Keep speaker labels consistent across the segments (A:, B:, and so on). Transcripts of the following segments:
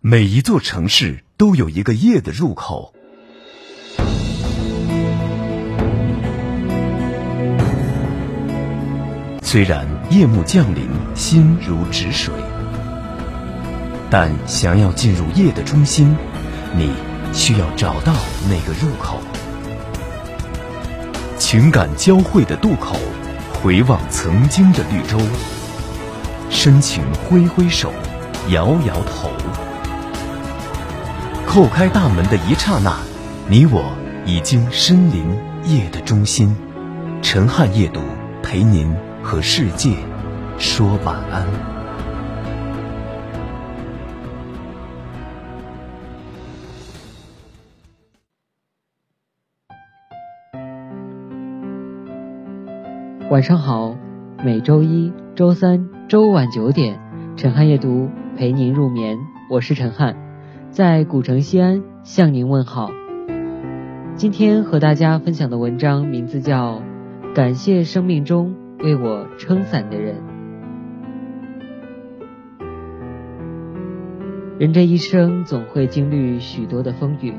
A: 每一座城市都有一个夜的入口。虽然夜幕降临，心如止水，但想要进入夜的中心，你需要找到那个入口。情感交汇的渡口，回望曾经的绿洲，深情挥挥手，摇摇头。叩开大门的一刹那，你我已经身临夜的中心。陈汉夜读，陪您和世界说晚安。
B: 晚上好，每周一、周三、周晚九点，陈汉夜读陪您入眠，我是陈汉。在古城西安向您问好。今天和大家分享的文章名字叫《感谢生命中为我撑伞的人》。人这一生总会经历许多的风雨，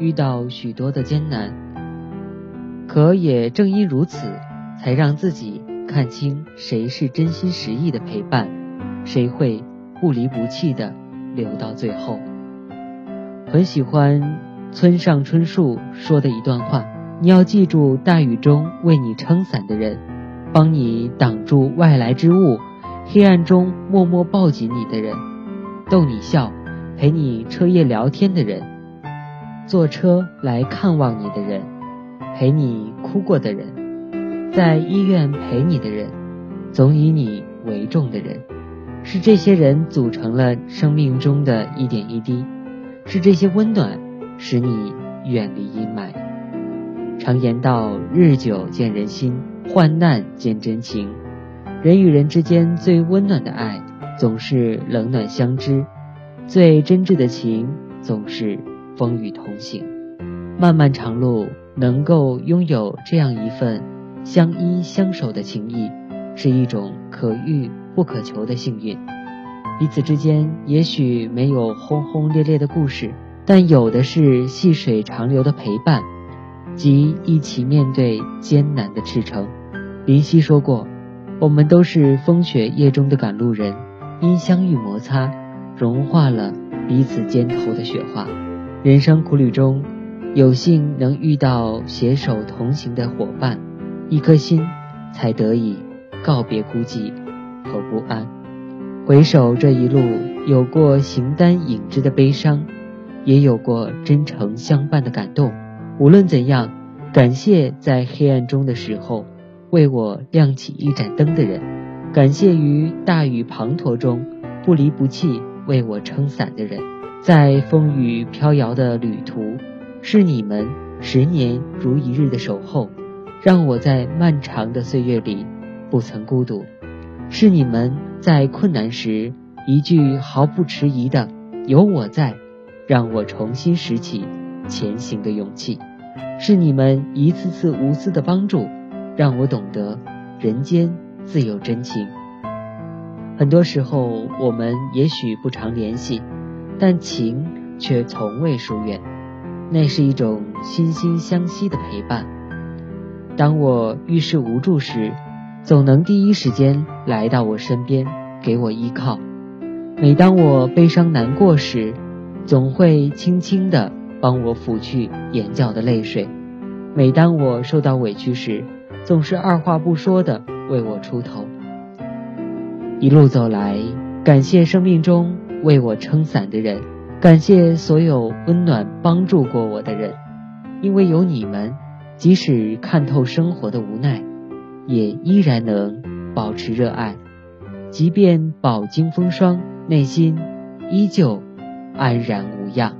B: 遇到许多的艰难，可也正因如此，才让自己看清谁是真心实意的陪伴，谁会不离不弃的留到最后。很喜欢村上春树说的一段话：你要记住，大雨中为你撑伞的人，帮你挡住外来之物，黑暗中默默抱紧你的人，逗你笑，陪你彻夜聊天的人，坐车来看望你的人，陪你哭过的人，在医院陪你的人，总以你为重的人，是这些人组成了生命中的一点一滴。是这些温暖，使你远离阴霾。常言道：“日久见人心，患难见真情。”人与人之间最温暖的爱，总是冷暖相知；最真挚的情，总是风雨同行。漫漫长路，能够拥有这样一份相依相守的情谊，是一种可遇不可求的幸运。彼此之间也许没有轰轰烈烈的故事，但有的是细水长流的陪伴，及一起面对艰难的赤诚。林夕说过：“我们都是风雪夜中的赶路人，因相遇摩擦，融化了彼此肩头的雪花。人生苦旅中，有幸能遇到携手同行的伙伴，一颗心才得以告别孤寂和不安。”回首这一路，有过形单影只的悲伤，也有过真诚相伴的感动。无论怎样，感谢在黑暗中的时候为我亮起一盏灯的人，感谢于大雨滂沱中不离不弃为我撑伞的人，在风雨飘摇的旅途，是你们十年如一日的守候，让我在漫长的岁月里不曾孤独。是你们在困难时一句毫不迟疑的“有我在”，让我重新拾起前行的勇气；是你们一次次无私的帮助，让我懂得人间自有真情。很多时候，我们也许不常联系，但情却从未疏远。那是一种心心相惜的陪伴。当我遇事无助时，总能第一时间来到我身边，给我依靠。每当我悲伤难过时，总会轻轻地帮我抚去眼角的泪水。每当我受到委屈时，总是二话不说的为我出头。一路走来，感谢生命中为我撑伞的人，感谢所有温暖帮助过我的人，因为有你们，即使看透生活的无奈。也依然能保持热爱，即便饱经风霜，内心依旧安然无恙。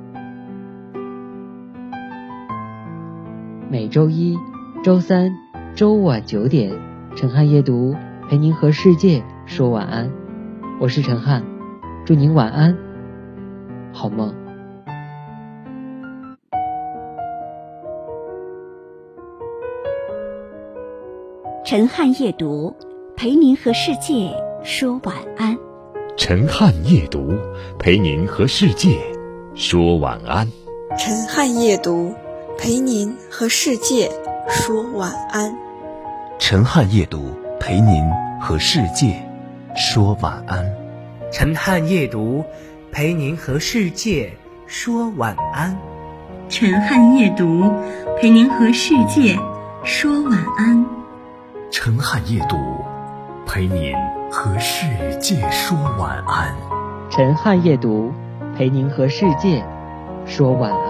B: 每周一、周三、周晚九点，陈汉夜读陪您和世界说晚安。我是陈汉，祝您晚安，好梦。
C: 陈汉夜读，陪您和世界说晚安。
D: 陈汉夜读陪您和世界说晚安。
C: 陈汉夜读陪您和世界说晚安。
D: 陈汉夜读陪您和世界说晚安。
E: 陈汉夜读陪您和世界说晚安。
F: 陈汉夜读陪您和世界说晚安。
D: 陈汉夜读陪您和世界说晚安。
B: 陈汉夜读陪您和世界说晚安。